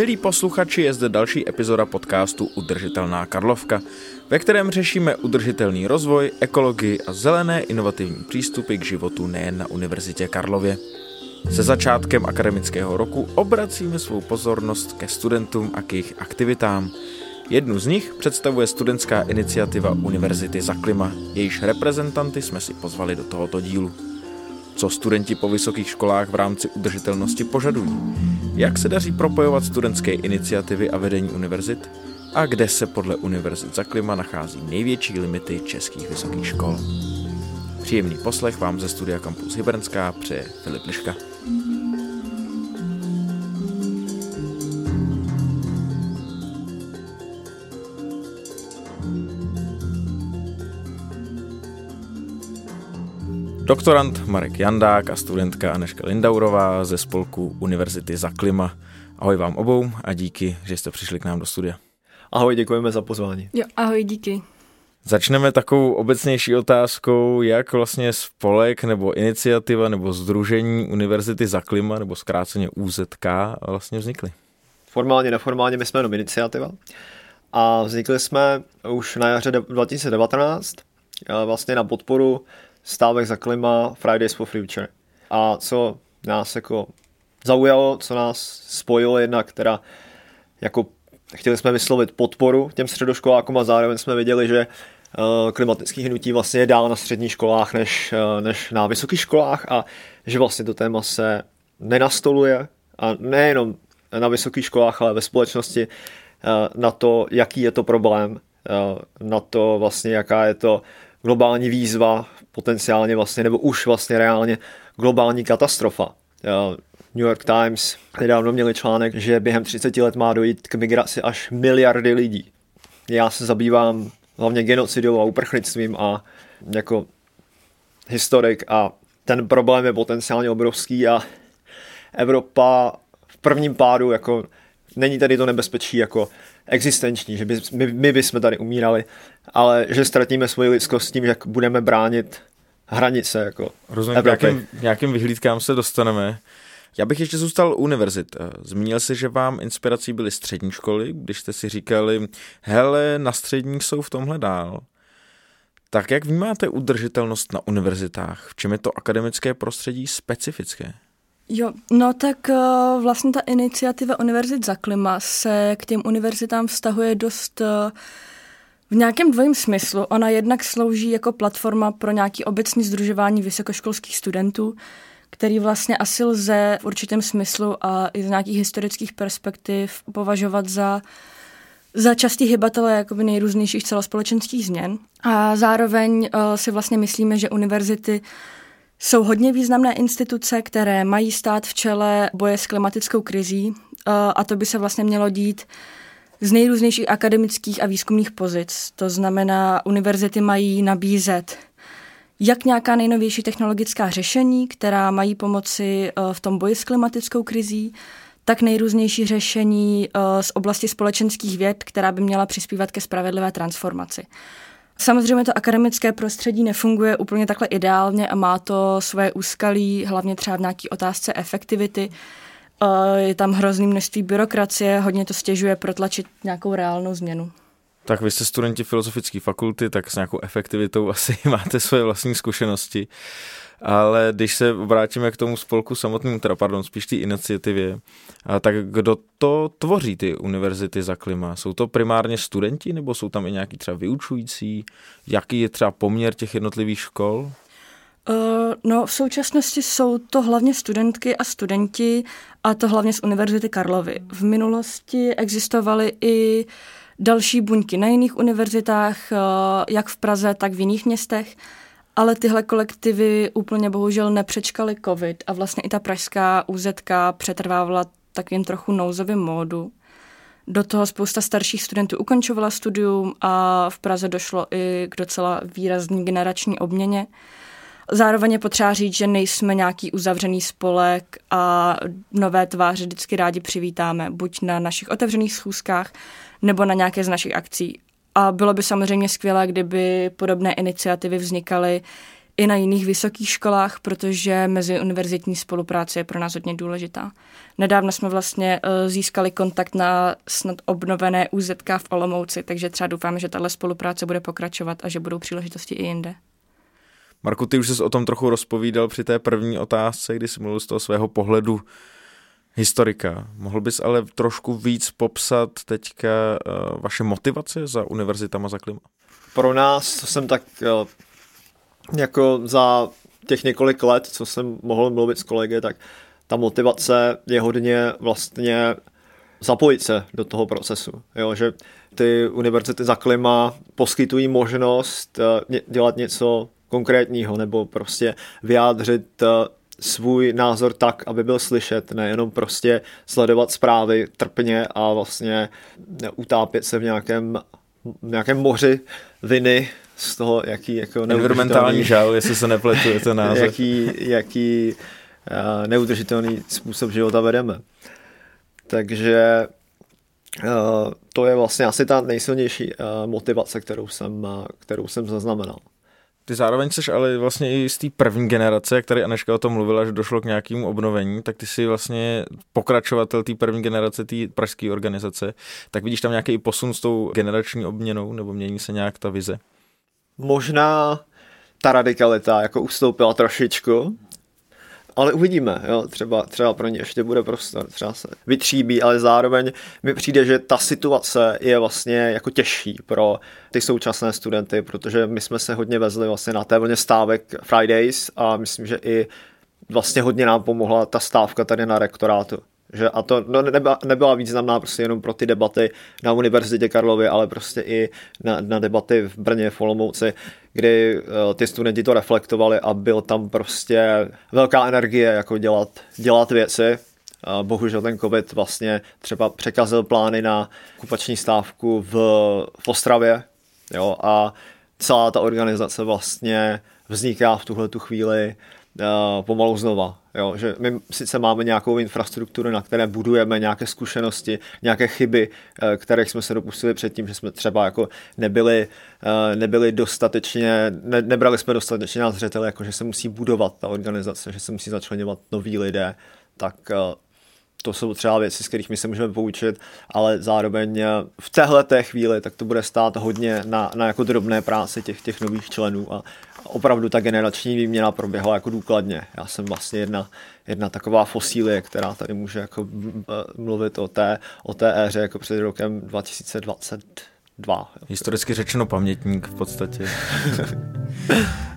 Milí posluchači, je zde další epizoda podcastu Udržitelná Karlovka, ve kterém řešíme udržitelný rozvoj, ekologii a zelené inovativní přístupy k životu nejen na Univerzitě Karlově. Se začátkem akademického roku obracíme svou pozornost ke studentům a k jejich aktivitám. Jednu z nich představuje studentská iniciativa Univerzity za klima, jejíž reprezentanty jsme si pozvali do tohoto dílu. Co studenti po vysokých školách v rámci udržitelnosti požadují? Jak se daří propojovat studentské iniciativy a vedení univerzit? A kde se podle Univerzit za klima nachází největší limity českých vysokých škol? Příjemný poslech vám ze studia Campus Hybernská přeje Filip Liška. Doktorant Marek Jandák a studentka Aneška Lindaurová ze spolku Univerzity za klima. Ahoj vám obou a díky, že jste přišli k nám do studia. Ahoj, děkujeme za pozvání. Jo, ahoj, díky. Začneme takovou obecnější otázkou, jak vlastně spolek nebo iniciativa nebo združení Univerzity za klima nebo zkráceně UZK vlastně vznikly. Formálně, neformálně my jsme jenom iniciativa a vznikli jsme už na jaře 2019 vlastně na podporu stávek za klima, Fridays for Future. A co nás jako zaujalo, co nás spojilo jednak teda jako chtěli jsme vyslovit podporu těm středoškolákům a zároveň jsme viděli, že eh, klimatický hnutí vlastně je dál na středních školách než, eh, než na vysokých školách a že vlastně to téma se nenastoluje a nejenom na vysokých školách, ale ve společnosti eh, na to, jaký je to problém, na to vlastně, jaká je to globální výzva, potenciálně vlastně, nebo už vlastně reálně globální katastrofa. New York Times nedávno měli článek, že během 30 let má dojít k migraci až miliardy lidí. Já se zabývám hlavně genocidou a uprchlictvím a jako historik a ten problém je potenciálně obrovský a Evropa v prvním pádu jako není tady to nebezpečí jako existenční, že by, my, my bychom tady umírali, ale že ztratíme svoji lidskost tím, jak budeme bránit hranice jako Rozumím, Evropy. nějakým, nějakým vyhlídkám se dostaneme. Já bych ještě zůstal u univerzit. Zmínil jsi, že vám inspirací byly střední školy, když jste si říkali, hele, na středních jsou v tomhle dál. Tak jak vnímáte udržitelnost na univerzitách? V čem je to akademické prostředí specifické? Jo, no tak uh, vlastně ta iniciativa Univerzit za klima se k těm univerzitám vztahuje dost uh, v nějakém dvojím smyslu. Ona jednak slouží jako platforma pro nějaký obecný združování vysokoškolských studentů, který vlastně asi lze v určitém smyslu a i z nějakých historických perspektiv považovat za za častý hybatele jakoby nejrůznějších celospolečenských změn. A zároveň uh, si vlastně myslíme, že univerzity jsou hodně významné instituce, které mají stát v čele boje s klimatickou krizí uh, a to by se vlastně mělo dít z nejrůznějších akademických a výzkumných pozic. To znamená, univerzity mají nabízet jak nějaká nejnovější technologická řešení, která mají pomoci eh, v tom boji s klimatickou krizí, tak nejrůznější řešení eh, z oblasti společenských věd, která by měla přispívat ke spravedlivé transformaci. Samozřejmě to akademické prostředí nefunguje úplně takhle ideálně a má to svoje úskalí, hlavně třeba v nějaké otázce efektivity. Eh, je tam hrozný množství byrokracie, hodně to stěžuje protlačit nějakou reálnou změnu. Tak vy jste studenti filozofické fakulty, tak s nějakou efektivitou asi máte svoje vlastní zkušenosti. Ale když se vrátíme k tomu spolku samotnému, teda pardon, spíš té iniciativě, a tak kdo to tvoří ty univerzity za klima? Jsou to primárně studenti nebo jsou tam i nějaký třeba vyučující? Jaký je třeba poměr těch jednotlivých škol? Uh, no, v současnosti jsou to hlavně studentky a studenti, a to hlavně z Univerzity Karlovy. V minulosti existovaly i další buňky na jiných univerzitách, uh, jak v Praze, tak v jiných městech, ale tyhle kolektivy úplně bohužel nepřečkaly covid a vlastně i ta pražská UZK přetrvávala takovým trochu nouzovým módu. Do toho spousta starších studentů ukončovala studium a v Praze došlo i k docela výrazný generační obměně. Zároveň je potřeba říct, že nejsme nějaký uzavřený spolek a nové tváře vždycky rádi přivítáme, buď na našich otevřených schůzkách, nebo na nějaké z našich akcí. A bylo by samozřejmě skvělé, kdyby podobné iniciativy vznikaly i na jiných vysokých školách, protože meziuniverzitní spolupráce je pro nás hodně důležitá. Nedávno jsme vlastně uh, získali kontakt na snad obnovené UZK v Olomouci, takže třeba doufáme, že tahle spolupráce bude pokračovat a že budou příležitosti i jinde. Marku, ty už jsi o tom trochu rozpovídal při té první otázce, kdy jsi mluvil z toho svého pohledu historika. Mohl bys ale trošku víc popsat teďka uh, vaše motivace za univerzitama za klima? Pro nás, co jsem tak uh, jako za těch několik let, co jsem mohl mluvit s kolegy, tak ta motivace je hodně vlastně zapojit se do toho procesu. Jo, že ty univerzity za klima poskytují možnost uh, dělat něco konkrétního nebo prostě vyjádřit svůj názor tak, aby byl slyšet, nejenom prostě sledovat zprávy trpně a vlastně utápět se v nějakém, v nějakém moři viny z toho, jaký jako Environmentální žal, jestli se nepletu, je to název. jaký, jaký uh, neudržitelný způsob života vedeme. Takže uh, to je vlastně asi ta nejsilnější uh, motivace, kterou jsem, kterou jsem zaznamenal. Ty zároveň jsi ale vlastně i z té první generace, jak tady Aneška o tom mluvila, že došlo k nějakému obnovení, tak ty jsi vlastně pokračovatel té první generace, té pražské organizace. Tak vidíš tam nějaký posun s tou generační obměnou, nebo mění se nějak ta vize? Možná ta radikalita jako ustoupila trošičku, ale uvidíme, jo, třeba, třeba pro ně ještě bude prostor, třeba se vytříbí, ale zároveň mi přijde, že ta situace je vlastně jako těžší pro ty současné studenty, protože my jsme se hodně vezli vlastně na té vlně stávek Fridays a myslím, že i vlastně hodně nám pomohla ta stávka tady na rektorátu. Že a to no, nebyla, nebyla významná prostě jenom pro ty debaty na Univerzitě Karlově, ale prostě i na, na debaty v Brně, v Olomouci, kdy uh, ty studenti to reflektovali a byl tam prostě velká energie jako dělat, dělat věci. Uh, bohužel ten covid vlastně třeba překazil plány na kupační stávku v, v Ostravě jo, a celá ta organizace vlastně vzniká v tuhle tu chvíli pomalu znova. Jo, že my sice máme nějakou infrastrukturu, na které budujeme nějaké zkušenosti, nějaké chyby, uh, které jsme se dopustili předtím, že jsme třeba jako nebyli, uh, nebyli dostatečně, ne, nebrali jsme dostatečně na zřetel, jako že se musí budovat ta organizace, že se musí začlenovat noví lidé, tak to jsou třeba věci, z kterých my se můžeme poučit, ale zároveň v téhle té chvíli tak to bude stát hodně na, na jako drobné práci těch, těch nových členů a opravdu ta generační výměna proběhla jako důkladně. Já jsem vlastně jedna, jedna taková fosílie, která tady může jako mluvit o té, o té éře jako před rokem 2022. Historicky řečeno pamětník v podstatě.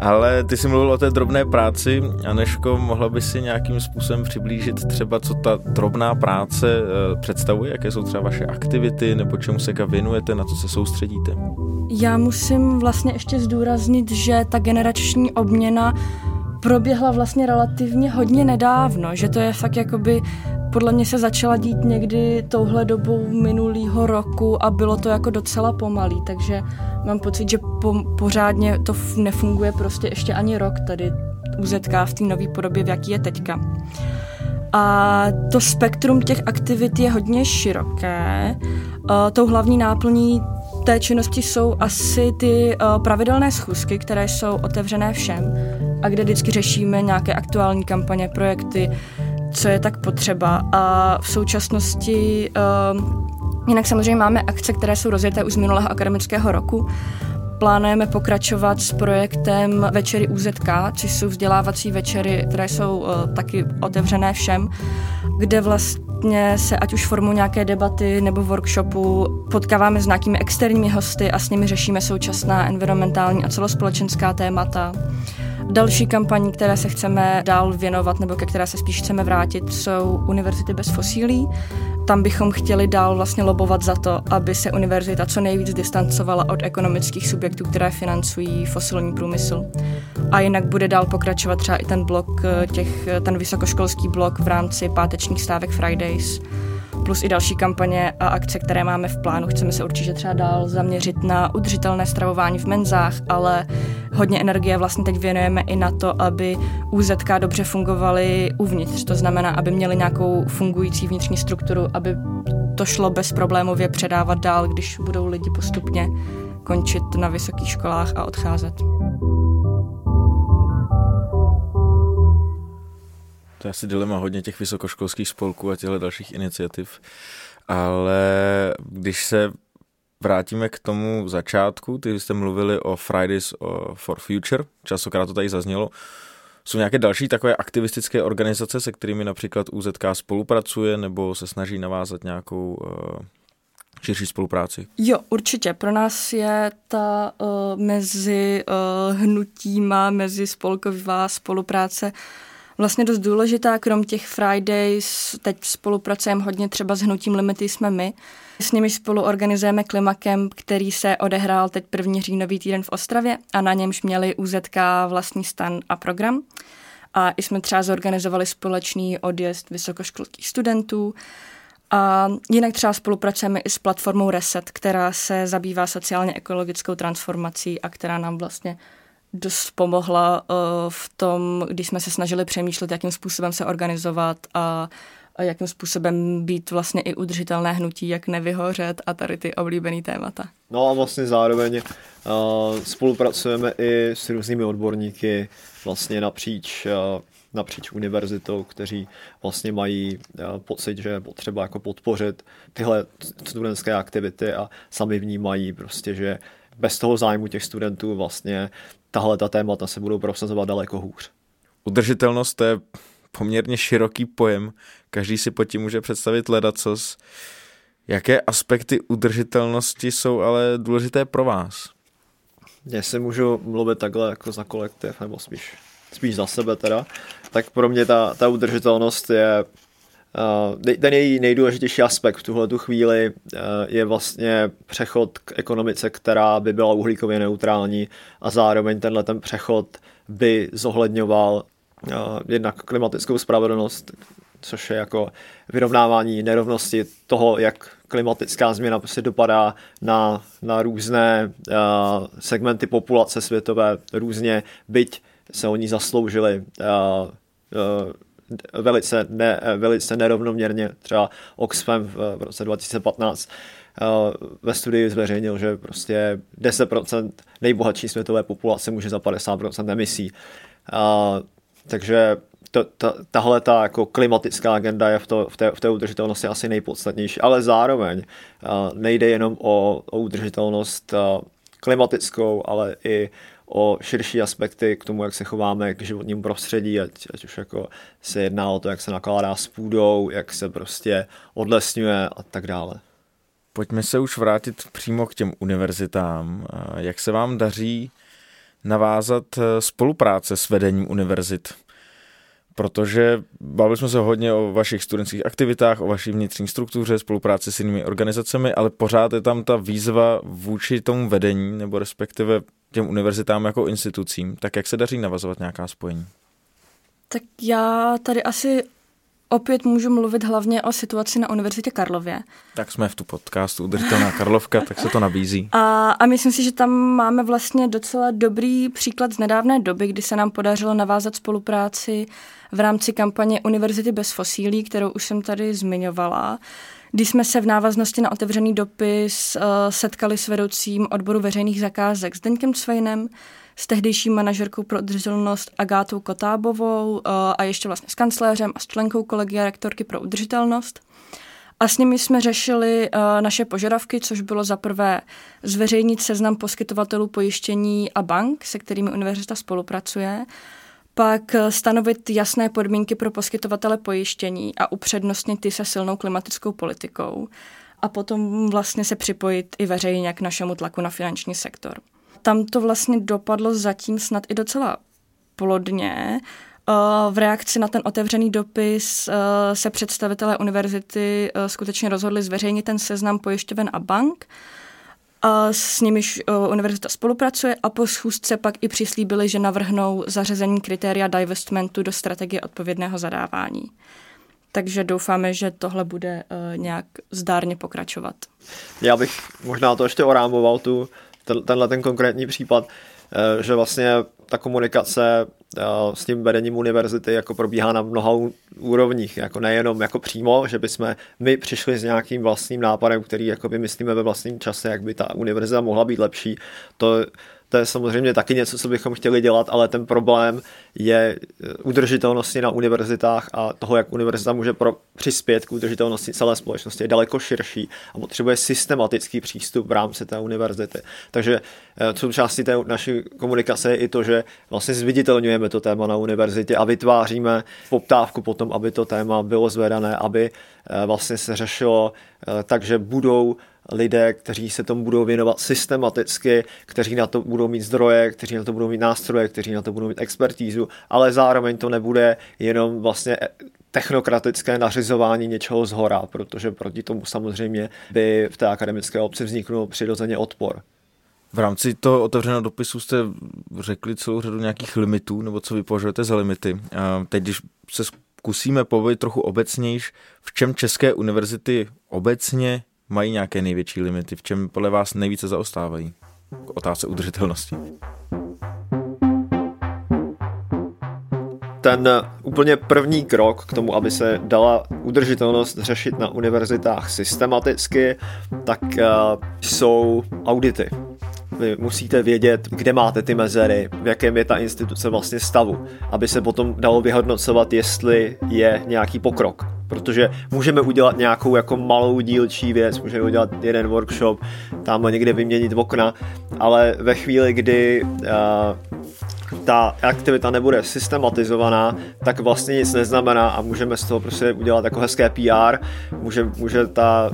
Ale ty jsi mluvil o té drobné práci. Aneško, mohla by si nějakým způsobem přiblížit třeba, co ta drobná práce eh, představuje? Jaké jsou třeba vaše aktivity, nebo čemu se věnujete, na co se soustředíte? Já musím vlastně ještě zdůraznit, že ta generační obměna proběhla vlastně relativně hodně nedávno, že to je fakt jakoby podle mě se začala dít někdy touhle dobou minulého roku a bylo to jako docela pomalý, takže mám pocit, že po, pořádně to nefunguje prostě ještě ani rok tady UZK v té nové podobě, v jaký je teďka. A to spektrum těch aktivit je hodně široké. Tou hlavní náplní té činnosti jsou asi ty pravidelné schůzky, které jsou otevřené všem a kde vždycky řešíme nějaké aktuální kampaně, projekty, co je tak potřeba. A v současnosti uh, jinak samozřejmě máme akce, které jsou rozjeté už z minulého akademického roku. Plánujeme pokračovat s projektem Večery UZK, což jsou vzdělávací večery, které jsou uh, taky otevřené všem, kde vlastně se ať už formou nějaké debaty nebo workshopu potkáváme s nějakými externími hosty a s nimi řešíme současná environmentální a celospolečenská témata. Další kampaní, které se chceme dál věnovat nebo ke které se spíš chceme vrátit, jsou univerzity bez fosílí. Tam bychom chtěli dál vlastně lobovat za to, aby se univerzita co nejvíc distancovala od ekonomických subjektů, které financují fosilní průmysl. A jinak bude dál pokračovat třeba i ten blok, eh, těch, ten vysokoškolský blok v rámci pátečních stávek Fridays plus i další kampaně a akce, které máme v plánu. Chceme se určitě třeba dál zaměřit na udržitelné stravování v menzách, ale hodně energie vlastně teď věnujeme i na to, aby UZK dobře fungovaly uvnitř. To znamená, aby měli nějakou fungující vnitřní strukturu, aby to šlo bezproblémově předávat dál, když budou lidi postupně končit na vysokých školách a odcházet. To je asi dilema hodně těch vysokoškolských spolků a těchto dalších iniciativ. Ale když se vrátíme k tomu začátku, ty jste mluvili o Fridays for Future, častokrát to tady zaznělo. Jsou nějaké další takové aktivistické organizace, se kterými například UZK spolupracuje nebo se snaží navázat nějakou uh, širší spolupráci? Jo, určitě. Pro nás je ta uh, mezi uh, hnutíma, mezi spolková spolupráce vlastně dost důležitá. Krom těch Fridays teď spolupracujeme hodně třeba s hnutím Limity jsme my. S nimi spolu organizujeme Klimakem, který se odehrál teď první říjnový týden v Ostravě a na němž měli UZK vlastní stan a program. A i jsme třeba zorganizovali společný odjezd vysokoškolských studentů. A jinak třeba spolupracujeme i s platformou Reset, která se zabývá sociálně ekologickou transformací a která nám vlastně dost pomohla uh, v tom, když jsme se snažili přemýšlet, jakým způsobem se organizovat a, jakým způsobem být vlastně i udržitelné hnutí, jak nevyhořet a tady ty oblíbený témata. No a vlastně zároveň uh, spolupracujeme i s různými odborníky vlastně napříč uh, napříč univerzitou, kteří vlastně mají pocit, že je potřeba jako podpořit tyhle studentské aktivity a sami vnímají prostě, že bez toho zájmu těch studentů vlastně tahle ta témata se budou prosazovat daleko hůř. Udržitelnost to je poměrně široký pojem. Každý si pod tím může představit ledacos. Jaké aspekty udržitelnosti jsou ale důležité pro vás? Jestli můžu mluvit takhle jako za kolektiv, nebo spíš, spíš za sebe teda, tak pro mě ta, ta udržitelnost je ten její nejdůležitější aspekt v tuhle tu chvíli uh, je vlastně přechod k ekonomice, která by byla uhlíkově neutrální a zároveň tenhle ten přechod by zohledňoval uh, jednak klimatickou spravedlnost, což je jako vyrovnávání nerovnosti toho, jak klimatická změna prostě dopadá na, na různé uh, segmenty populace světové různě, byť se oni zasloužili uh, uh, velice, ne, velice nerovnoměrně. Třeba Oxfam v, roce 2015 uh, ve studii zveřejnil, že prostě 10% nejbohatší světové populace může za 50% emisí. Uh, takže to, ta, tahle ta jako klimatická agenda je v, to, v, té, v té udržitelnosti asi nejpodstatnější, ale zároveň uh, nejde jenom o, o udržitelnost klimatickou, ale i o širší aspekty k tomu, jak se chováme k životnímu prostředí, ať, ať už jako se jedná o to, jak se nakládá s půdou, jak se prostě odlesňuje a tak dále. Pojďme se už vrátit přímo k těm univerzitám. Jak se vám daří navázat eh, spolupráce s vedením univerzit? Protože bavili jsme se hodně o vašich studentských aktivitách, o vaší vnitřní struktuře, spolupráci s jinými organizacemi, ale pořád je tam ta výzva vůči tomu vedení, nebo respektive těm univerzitám jako institucím, tak jak se daří navazovat nějaká spojení? Tak já tady asi opět můžu mluvit hlavně o situaci na Univerzitě Karlově. Tak jsme v tu podcastu Udržitelná Karlovka, tak se to nabízí. A, a myslím si, že tam máme vlastně docela dobrý příklad z nedávné doby, kdy se nám podařilo navázat spolupráci v rámci kampaně Univerzity bez fosílí, kterou už jsem tady zmiňovala když jsme se v návaznosti na otevřený dopis uh, setkali s vedoucím odboru veřejných zakázek s Deňkem Cvejnem, s tehdejší manažerkou pro udržitelnost Agátou Kotábovou uh, a ještě vlastně s kancléřem a s členkou kolegia rektorky pro udržitelnost. A s nimi jsme řešili uh, naše požadavky, což bylo za prvé zveřejnit seznam poskytovatelů pojištění a bank, se kterými univerzita spolupracuje, pak eh, stanovit jasné podmínky pro poskytovatele pojištění a upřednostnit ty se silnou klimatickou politikou a potom vlastně se připojit i veřejně k našemu tlaku na finanční sektor. Tam to vlastně dopadlo zatím snad i docela plodně. Eh, v reakci na ten otevřený dopis eh, se představitelé univerzity skutečně rozhodli zveřejnit ten seznam pojišťoven a bank, s nimiž univerzita spolupracuje a po schůzce pak i přislíbili, že navrhnou zařazení kritéria divestmentu do strategie odpovědného zadávání. Takže doufáme, že tohle bude uh, nějak zdárně pokračovat. Já bych možná to ještě orámoval, tu, ten, tenhle ten konkrétní případ, že vlastně ta komunikace s tím vedením univerzity jako probíhá na mnoha úrovních, jako nejenom jako přímo, že bychom my přišli s nějakým vlastním nápadem, který jako vymyslíme ve vlastním čase, jak by ta univerzita mohla být lepší. To to je samozřejmě taky něco, co bychom chtěli dělat, ale ten problém je eh, udržitelnosti na univerzitách a toho, jak univerzita může pro, přispět k udržitelnosti celé společnosti, je daleko širší a potřebuje systematický přístup v rámci té univerzity. Takže eh, součástí té naší komunikace je i to, že vlastně zviditelňujeme to téma na univerzitě a vytváříme poptávku potom, aby to téma bylo zvedané, aby eh, vlastně se řešilo takže budou lidé, kteří se tomu budou věnovat systematicky, kteří na to budou mít zdroje, kteří na to budou mít nástroje, kteří na to budou mít expertízu, ale zároveň to nebude jenom vlastně technokratické nařizování něčeho z hora, protože proti tomu samozřejmě by v té akademické obci vzniknul přirozeně odpor. V rámci toho otevřeného dopisu jste řekli celou řadu nějakých limitů, nebo co vy považujete za limity. A teď, když se zkusíme povědět trochu obecnějš, v čem české univerzity obecně mají nějaké největší limity? V čem podle vás nejvíce zaostávají? K otázce udržitelnosti. Ten úplně první krok k tomu, aby se dala udržitelnost řešit na univerzitách systematicky, tak uh, jsou audity. Vy musíte vědět, kde máte ty mezery, v jakém je ta instituce vlastně stavu, aby se potom dalo vyhodnocovat, jestli je nějaký pokrok protože můžeme udělat nějakou jako malou dílčí věc, můžeme udělat jeden workshop, tam někde vyměnit okna, ale ve chvíli, kdy uh, ta aktivita nebude systematizovaná, tak vlastně nic neznamená a můžeme z toho prostě udělat jako hezké PR, může, může ta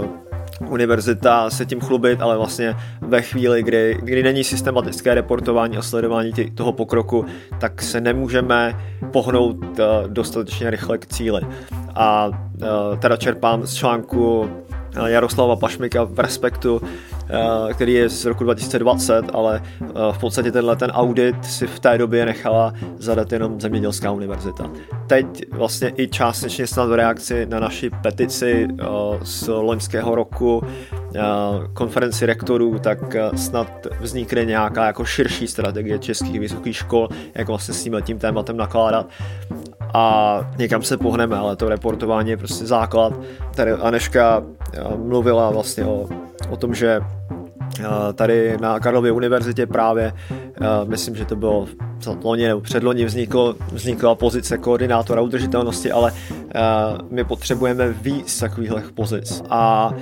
uh, univerzita se tím chlubit, ale vlastně ve chvíli, kdy, kdy není systematické reportování a sledování tě, toho pokroku, tak se nemůžeme pohnout uh, dostatečně rychle k cíli. A uh, teda čerpám z článku Jaroslava Pašmika v Respektu, Eh, který je z roku 2020, ale v podstatě tenhle ten audit si v té době nechala zadat jenom Zemědělská univerzita. Teď vlastně i částečně snad v reakci na naši petici z loňského roku konferenci rektorů, tak snad vznikne nějaká jako širší strategie českých vysokých škol, jak vlastně s tím tématem nakládat a někam se pohneme, ale to reportování je prostě základ. Tady Aneška mluvila vlastně o, o tom, že tady na Karlově univerzitě právě, myslím, že to bylo loni nebo předloni vzniklo, vznikla pozice koordinátora udržitelnosti, ale my potřebujeme víc takových pozic. A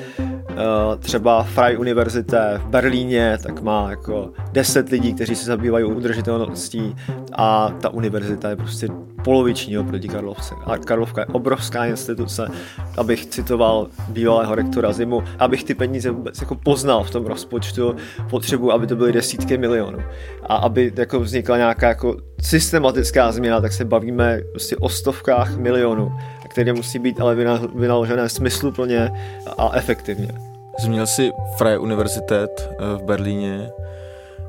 třeba Freie Univerzite v Berlíně, tak má jako 10 lidí, kteří se zabývají udržitelností a ta univerzita je prostě poloviční oproti Karlovce. A Karlovka je obrovská instituce, abych citoval bývalého rektora Zimu, abych ty peníze vůbec jako poznal v tom rozpočtu, potřebuji, aby to byly desítky milionů. A aby jako vznikla nějaká jako systematická změna, tak se bavíme prostě o stovkách milionů, které musí být ale vynaložené smysluplně a efektivně. Zmínil si Freie Universität eh, v Berlíně.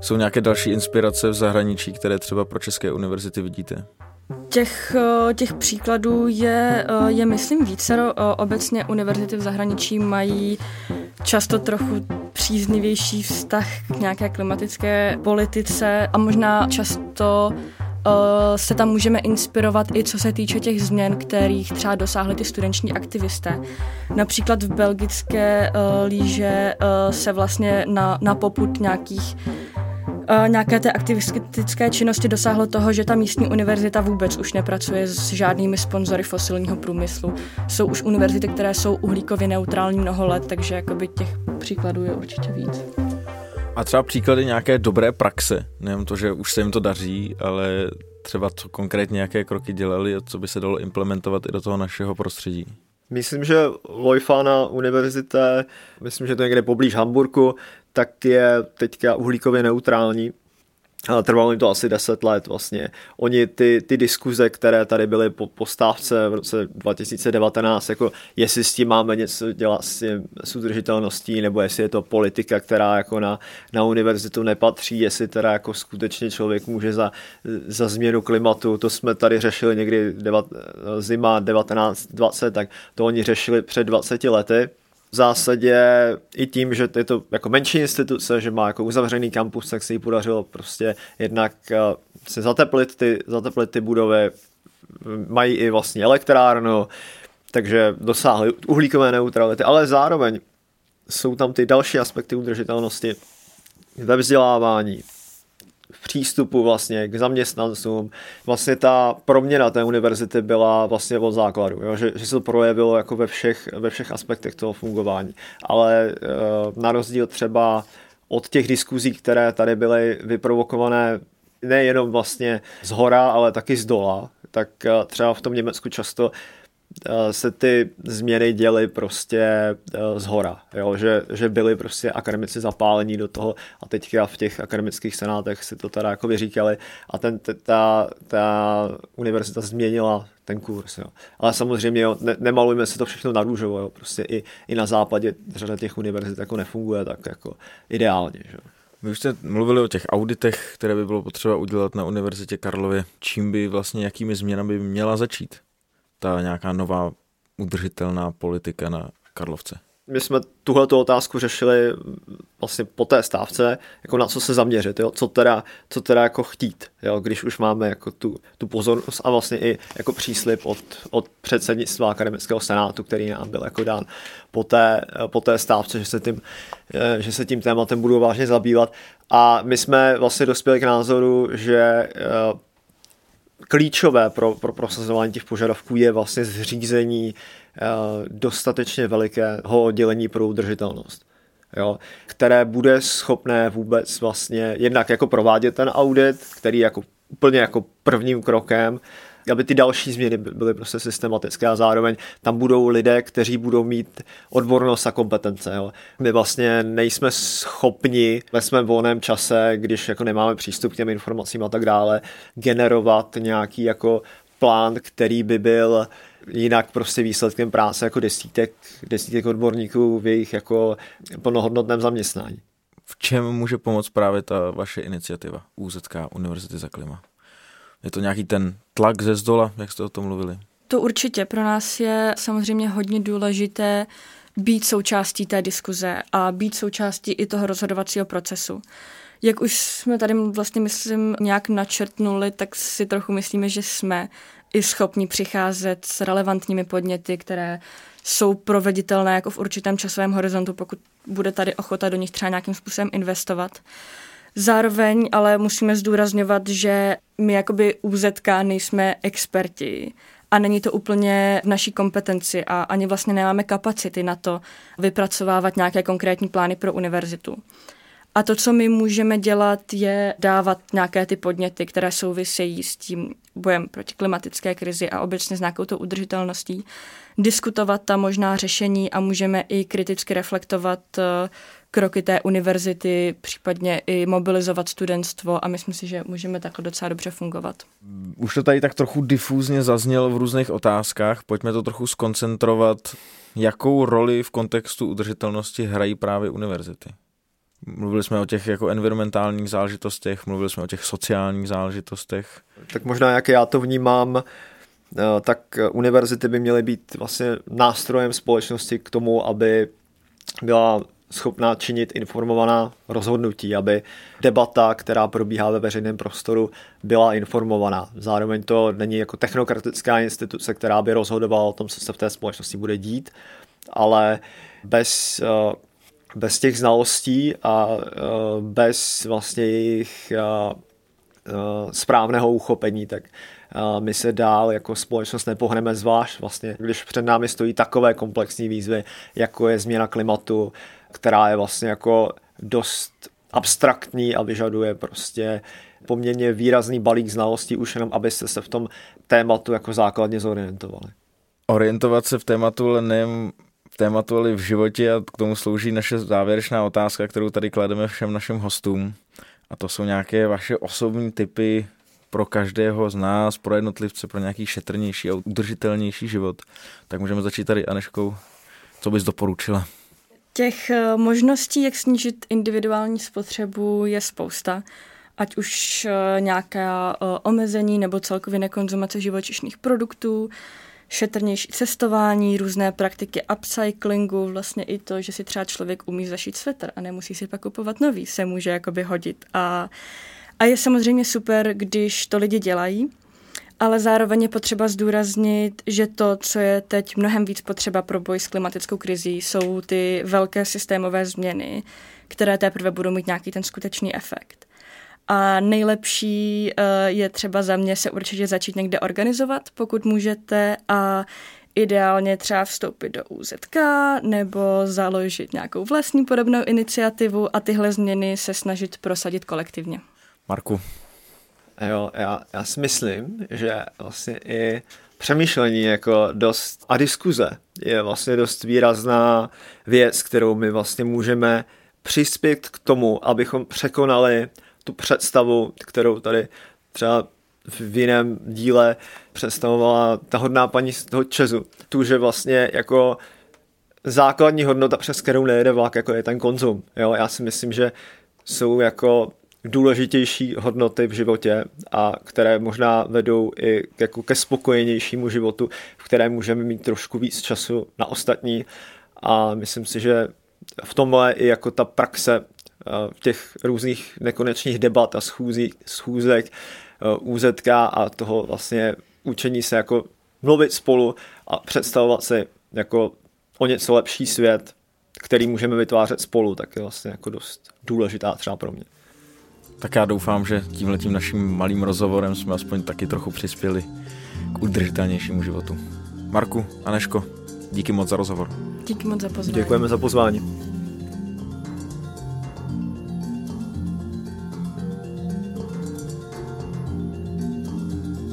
Jsou nějaké další inspirace v zahraničí, které třeba pro české univerzity vidíte? Těch, eh, těch příkladů je, eh, je myslím vícero. Obecně univerzity v zahraničí mají často trochu příznivější vztah k nějaké klimatické politice a možná často se tam můžeme inspirovat i co se týče těch změn, kterých třeba dosáhli ty studenční aktivisté. Například v belgické uh, líže uh, se vlastně na, na poput nějakých nějaké té aktivistické činnosti dosáhlo toho, že ta místní univerzita vůbec už nepracuje s žádnými sponzory fosilního průmyslu. Jsou už univerzity, které jsou uhlíkově neutrální mnoho let, takže jakoby těch příkladů je určitě víc. A třeba příklady nějaké dobré praxe, nejen to, že už se jim to daří, ale třeba co konkrétně nějaké kroky dělali a co by se dalo implementovat i do toho našeho prostředí. Myslím, že Lojfana univerzita, myslím, že to někde poblíž Hamburku, tak je teďka uhlíkově neutrální Trvalo jim to asi 10 let vlastně. Oni ty, ty diskuze, které tady byly po, po stávce v roce 2019, jako jestli s tím máme něco dělat s, tím, s udržitelností, nebo jestli je to politika, která jako na, na univerzitu nepatří, jestli teda jako skutečně člověk může za, za změnu klimatu, to jsme tady řešili někdy devat, zima 1920, tak to oni řešili před 20 lety zásadě i tím, že je to jako menší instituce, že má jako uzavřený kampus, tak se jí podařilo prostě jednak eh, si zateplit ty, zateplit ty budovy, mají i vlastně elektrárnu, takže dosáhli uhlíkové neutrality, ale zároveň jsou tam ty další aspekty udržitelnosti ve vzdělávání, přístupu vlastně k zaměstnancům. Vlastně ta proměna té univerzity byla vlastně od základu, jo? Že, že se to projevilo jako ve všech, ve všech aspektech toho fungování. Ale e, na rozdíl třeba od těch diskuzí, které tady byly vyprovokované nejenom vlastně z hora, ale taky z dola, tak eh, třeba v tom Německu často Eh, se ty změny děly prostě eh, z hora, jo? Že, že byli prostě akademici zapálení do toho a teďka v těch akademických senátech si to teda jako vyříkali a ten, ta, ta univerzita změnila ten kurz. Jo. Ale samozřejmě jo, ne, nemalujme si to všechno na růžovo, jo. prostě i, i na západě řada těch univerzit jako nefunguje tak jako ideálně. Že? Vy už jste mluvili o těch auditech, které by bylo potřeba udělat na Univerzitě Karlově. Čím by vlastně, jakými změnami by měla začít? Ta nějaká nová udržitelná politika na Karlovce? My jsme tuhle otázku řešili vlastně po té stávce, jako na co se zaměřit, jo? Co, teda, co teda jako chtít, jo? když už máme jako tu, tu pozornost a vlastně i jako příslip od, od předsednictva akademického senátu, který nám byl jako dán po té, po té stávce, že se, tím, že se tím tématem budou vážně zabývat. A my jsme vlastně dospěli k názoru, že klíčové pro, pro prosazování těch požadavků je vlastně zřízení eh, dostatečně velikého oddělení pro udržitelnost. Jo, které bude schopné vůbec vlastně jednak jako provádět ten audit, který jako úplně jako prvním krokem aby ty další změny byly prostě systematické a zároveň tam budou lidé, kteří budou mít odbornost a kompetence. Jo. My vlastně nejsme schopni ve svém volném čase, když jako nemáme přístup k těm informacím a tak dále, generovat nějaký jako plán, který by byl jinak prostě výsledkem práce jako desítek, desítek odborníků v jejich jako plnohodnotném zaměstnání. V čem může pomoct právě ta vaše iniciativa UZK Univerzity za klima? Je to nějaký ten tlak ze zdola, jak jste o tom mluvili? To určitě. Pro nás je samozřejmě hodně důležité být součástí té diskuze a být součástí i toho rozhodovacího procesu. Jak už jsme tady vlastně, myslím, nějak načrtnuli, tak si trochu myslíme, že jsme i schopni přicházet s relevantními podněty, které jsou proveditelné jako v určitém časovém horizontu, pokud bude tady ochota do nich třeba nějakým způsobem investovat. Zároveň ale musíme zdůrazňovat, že my jakoby UZK nejsme experti a není to úplně v naší kompetenci a ani vlastně nemáme kapacity na to vypracovávat nějaké konkrétní plány pro univerzitu. A to, co my můžeme dělat, je dávat nějaké ty podněty, které souvisejí s tím bojem proti klimatické krizi a obecně s nějakou tou udržitelností, diskutovat ta možná řešení a můžeme i kriticky reflektovat eh, kroky té univerzity, případně i mobilizovat studentstvo a myslím si, že můžeme takhle docela dobře fungovat. Už to tady tak trochu difúzně zaznělo v různých otázkách, pojďme to trochu skoncentrovat. Jakou roli v kontextu udržitelnosti hrají právě univerzity? Mluvili jsme o těch jako environmentálních záležitostech, mluvili jsme o těch sociálních záležitostech. Tak možná, jak já to vnímám, eh, tak univerzity by měly být vlastně nástrojem společnosti k tomu, aby byla schopná činit informovaná rozhodnutí, aby debata, která probíhá ve veřejném prostoru, byla informovaná. Zároveň to není jako technokratická instituce, která by rozhodovala o tom, co se v té společnosti bude dít, ale bez, eh, bez těch znalostí a eh, bez vlastně jejich eh, správného uchopení, tak my se dál jako společnost nepohneme zvlášť vlastně, když před námi stojí takové komplexní výzvy, jako je změna klimatu, která je vlastně jako dost abstraktní a vyžaduje prostě poměrně výrazný balík znalostí už jenom, abyste se v tom tématu jako základně zorientovali. Orientovat se v tématu, ale nejen v tématu, ale v životě a k tomu slouží naše závěrečná otázka, kterou tady klademe všem našim hostům. A to jsou nějaké vaše osobní typy pro každého z nás, pro jednotlivce, pro nějaký šetrnější a udržitelnější život. Tak můžeme začít tady Aneškou. Co bys doporučila? Těch eh, možností, jak snížit individuální spotřebu, je spousta. Ať už eh, nějaká eh, omezení nebo celkově nekonzumace živočišných produktů, šetrnější cestování, různé praktiky upcyclingu, vlastně i to, že si třeba člověk umí zašít svetr a nemusí si pak kupovat nový, se může jakoby hodit. A, a je samozřejmě super, když to lidi dělají, ale zároveň je potřeba zdůraznit, že to, co je teď mnohem víc potřeba pro boj s klimatickou krizí, jsou ty velké systémové změny, které teprve budou mít nějaký ten skutečný efekt. A nejlepší uh, je třeba za mě se určitě začít někde organizovat, pokud můžete a ideálně třeba vstoupit do UZK nebo založit nějakou vlastní podobnou iniciativu a tyhle změny se snažit prosadit kolektivně. Marku. Jo, já, já si myslím, že vlastně i přemýšlení jako dost a diskuze je vlastně dost výrazná věc, kterou my vlastně můžeme přispět k tomu, abychom překonali tu představu, kterou tady třeba v jiném díle představovala ta hodná paní z toho Česu. Tu, že vlastně jako základní hodnota, přes kterou nejede vlak, jako je ten konzum. Jo, já si myslím, že jsou jako důležitější hodnoty v životě a které možná vedou i jako ke spokojenějšímu životu, v kterém můžeme mít trošku víc času na ostatní a myslím si, že v tomhle i jako ta praxe eh, těch různých nekonečných debat a schůzí, schůzek UZK eh, a toho vlastně učení se jako mluvit spolu a představovat si jako o něco lepší svět, který můžeme vytvářet spolu, tak je vlastně jako dost důležitá třeba pro mě. Tak já doufám, že tímhletím naším malým rozhovorem jsme aspoň taky trochu přispěli k udržitelnějšímu životu. Marku, Aneško, díky moc za rozhovor. Díky moc za pozvání. Děkujeme za pozvání.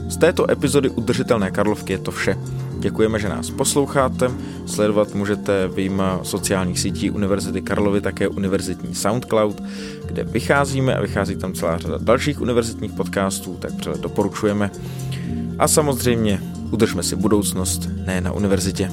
Z této epizody Udržitelné Karlovky je to vše. Děkujeme, že nás posloucháte. Sledovat můžete vyjma sociálních sítí Univerzity Karlovy také univerzitní SoundCloud, kde vycházíme a vychází tam celá řada dalších univerzitních podcastů, tak přehled doporučujeme. A samozřejmě udržme si budoucnost, ne na univerzitě.